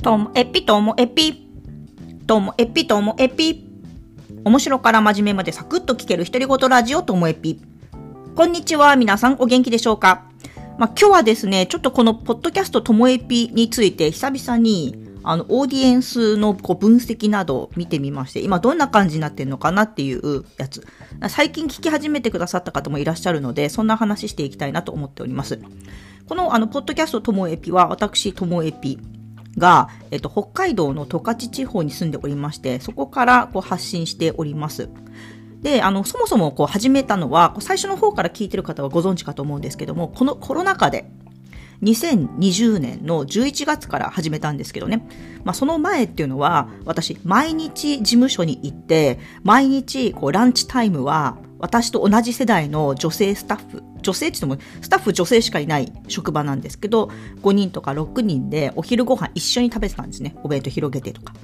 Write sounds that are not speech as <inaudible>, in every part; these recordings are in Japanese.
ともえぴともえぴ。ともえぴともえぴ。面白から真面目までサクッと聞ける独り言ラジオともえぴ。こんにちは、皆さんお元気でしょうか？まあ、今日はですね、ちょっとこのポッドキャストともえぴについて久々にあの、オーディエンスのこう分析などを見てみまして、今どんな感じになってるのかなっていうやつ。最近聞き始めてくださった方もいらっしゃるので、そんな話していきたいなと思っております。この、あの、ポッドキャストともえぴは、私、ともえぴが、えっと、北海道の十勝地方に住んでおりまして、そこからこう発信しております。で、あの、そもそもこう始めたのは、最初の方から聞いてる方はご存知かと思うんですけども、このコロナ禍で、2020年の11月から始めたんですけどね。まあ、その前っていうのは、私、毎日事務所に行って、毎日、こう、ランチタイムは、私と同じ世代の女性スタッフ、女性って言っても、スタッフ女性しかいない職場なんですけど、5人とか6人でお昼ご飯一緒に食べてたんですね。お弁当広げてとか。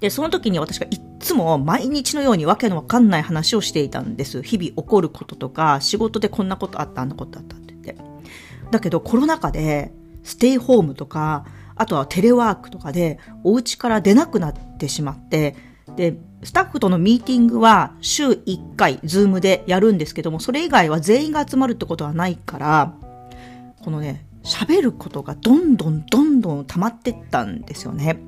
で、その時に私がいつも毎日のようにわけのわかんない話をしていたんです。日々起こることとか、仕事でこんなことあった、あんなことあったって言って。だけどコロナ禍で、ステイホームとか、あとはテレワークとかで、お家から出なくなってしまって、で、スタッフとのミーティングは週1回、ズームでやるんですけども、それ以外は全員が集まるってことはないから、このね、喋ることがどんどんどんどん溜まってったんですよね。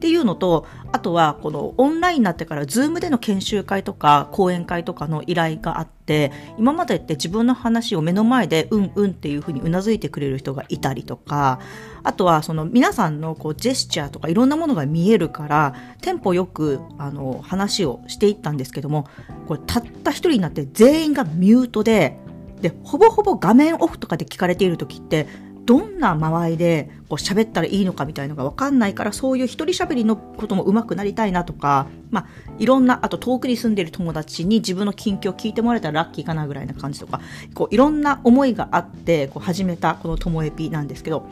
っていうのと、あとはこのオンラインになってからズームでの研修会とか講演会とかの依頼があって、今までって自分の話を目の前でうんうんっていうふうに頷いてくれる人がいたりとか、あとはその皆さんのこうジェスチャーとかいろんなものが見えるから、テンポよくあの話をしていったんですけども、これたった一人になって全員がミュートで、で、ほぼほぼ画面オフとかで聞かれている時って、どんな間合いでこう喋ったらいいのかみたいのが分かんないからそういう一人喋りのことも上手くなりたいなとか、まあ、いろんなあと遠くに住んでる友達に自分の近況を聞いてもらえたらラッキーかなぐらいな感じとかこういろんな思いがあってこう始めたこのともえぴなんですけど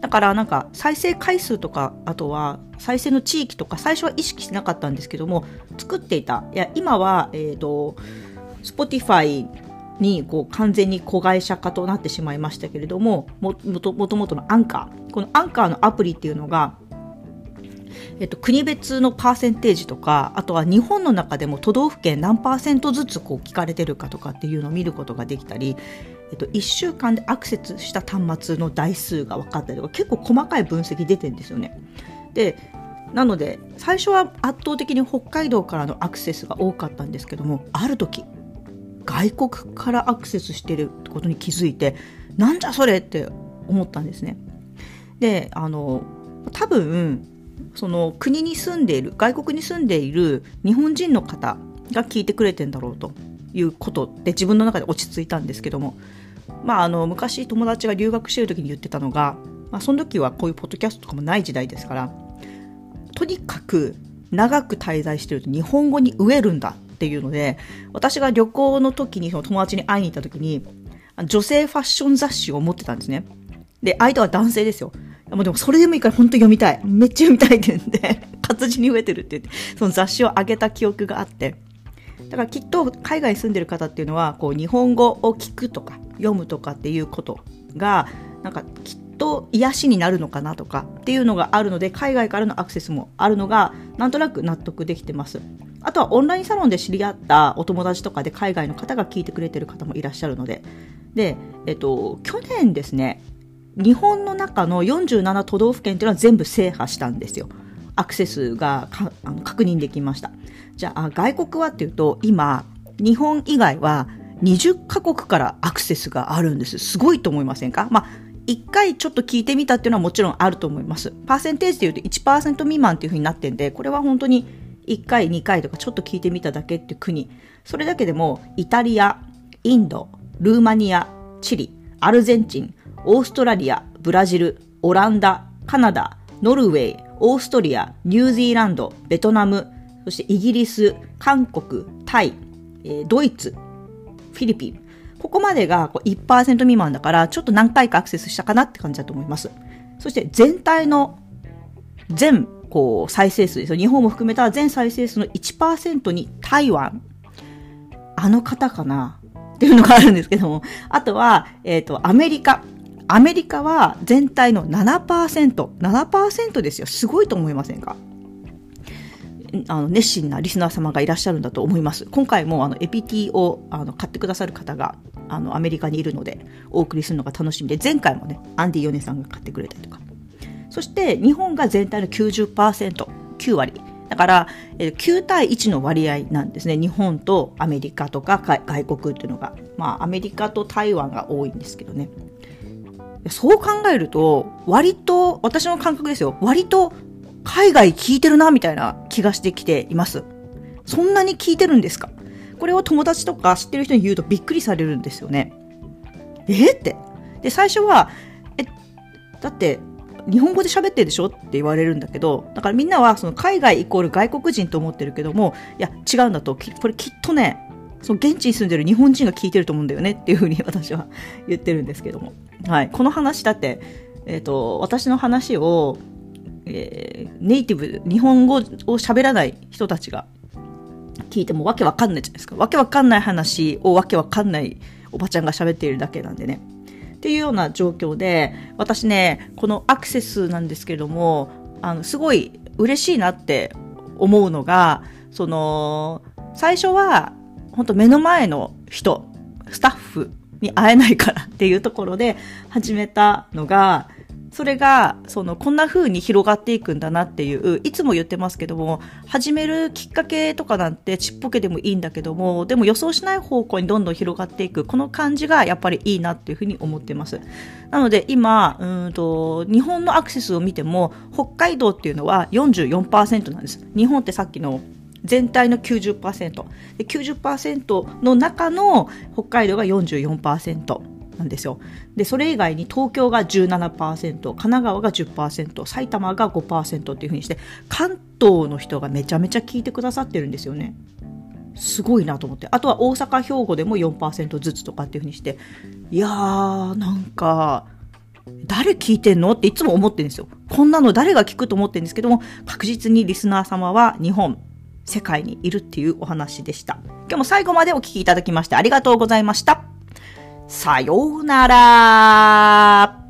だからなんか再生回数とかあとは再生の地域とか最初は意識してなかったんですけども作っていたいや今はえっ、ー、と Spotify にこう完全に子会社化となってしまいましたけれども、もともとのアンカー。このアンカーのアプリっていうのが、えっと、国別のパーセンテージとか、あとは日本の中でも都道府県何パーセントずつこう聞かれてるかとかっていうのを見ることができたり、えっと、1週間でアクセスした端末の台数が分かったりとか、結構細かい分析出てるんですよね。で、なので、最初は圧倒的に北海道からのアクセスが多かったんですけども、ある時、外国からアクセスしてるってことに気づいて、なんじゃそれって思ったんですね。で、あの、多分、その国に住んでいる、外国に住んでいる日本人の方が聞いてくれてんだろうということで自分の中で落ち着いたんですけども、まあ、あの、昔友達が留学してる時に言ってたのが、まあ、その時はこういうポッドキャストとかもない時代ですから、とにかく長く滞在してると日本語に飢えるんだっていうので、私が旅行の時にその友達に会いに行った時に、女性ファッション雑誌を持ってたんですね。で、相手は男性ですよ。もうでもそれでもいいから本当に読みたい。めっちゃ読みたいって言うんで、活字に飢えてるって言って、その雑誌をあげた記憶があって。だからきっと海外に住んでる方っていうのは、こう日本語を聞くとか読むとかっていうことが、なんかきっと癒しになるのかなとかっていうのがあるので、海外からのアクセスもあるのが、なんとなく納得できてます。あとはオンラインサロンで知り合ったお友達とかで海外の方が聞いてくれてる方もいらっしゃるので、で、えっと、去年ですね、日本の中の47都道府県っていうのは全部制覇したんですよ。アクセスがあの確認できました。じゃあ、外国はっていうと、今、日本以外は20カ国からアクセスがあるんです。すごいと思いませんか？まあ、1回ちょっと聞いてみたっていうのはもちろんあると思います。パーセンテージで言うと1%未満っていう風になってんで、これは本当に1回、2回とかちょっと聞いてみただけって国、それだけでもイタリア、インド、ルーマニア、チリ、アルゼンチン、オーストラリア、ブラジル、オランダ、カナダ、ノルウェー、オーストリア、ニュージーランド、ベトナム、そしてイギリス、韓国、タイ、え、ドイツ、フィリピン。ここまでがこう1%未満だから、ちょっと何回かアクセスしたかなって感じだと思います。そして全体の全こう、再生数ですよ。日本も含めた全再生数の1%に台湾。あの方かなっていうのがあるんですけども。あとは、えっ、ー、と、アメリカ。アメリカは全体の7%、7%ですよ。すごいと思いませんか？あの熱心なリスナー様がいらっしゃるんだと思います。今回もあのエピティをあの買ってくださる方があのアメリカにいるのでお送りするのが楽しみで、前回もね、アンディ・ヨネさんが買ってくれたりとか。そして日本が全体の90%、9割。だから、9対1の割合なんですね。日本とアメリカとか外国っていうのが。まあ、アメリカと台湾が多いんですけどね。そう考えると、割と、私の感覚ですよ。割と海外聞いてるな、みたいな気がしてきています。そんなに聞いてるんですか？これを友達とか知ってる人に言うとびっくりされるんですよね。えって。で、最初は、え、だって、日本語で喋ってるでしょ？って言われるんだけど、だからみんなはその海外イコール外国人と思ってるけども、いや、違うんだと、これきっとね、その現地に住んでる日本人が聞いてると思うんだよね <laughs> っていうふうに私は言ってるんですけども。はい。この話だって、えっ、ー、と、私の話をえー、ネイティブ、日本語を喋らない人たちが聞いてもわけわかんないじゃないですか。わけわかんない話をわけわかんないおばちゃんが喋っているだけなんでね。っていうような状況で、私ね、このアクセスなんですけれども、あの、すごい嬉しいなって思うのが、その、最初は、本当目の前の人、スタッフに会えないからっていうところで始めたのが、それが、その、こんな風に広がっていくんだなっていう、いつも言ってますけども、始めるきっかけとかなんてちっぽけでもいいんだけども、でも予想しない方向にどんどん広がっていく、この感じがやっぱりいいなっていうふうに思ってます。なので今、うんと、日本のアクセスを見ても、北海道っていうのは44%なんです。日本ってさっきの全体の 90%90% の中の北海道が44%。なんですよ。で、それ以外に東京が17%、神奈川が10%、埼玉が5%っていうふうにして、関東の人がめちゃめちゃ聞いてくださってるんですよね。すごいなと思って。あとは大阪、兵庫でも4%ずつとかっていうふうにして、いやー、なんか、誰聞いてんの？っていつも思ってるんですよ。こんなの誰が聞くと思ってるんですけども、確実にリスナー様は日本、世界にいるっていうお話でした。今日も最後までお聞きいただきましてありがとうございました。さようなら。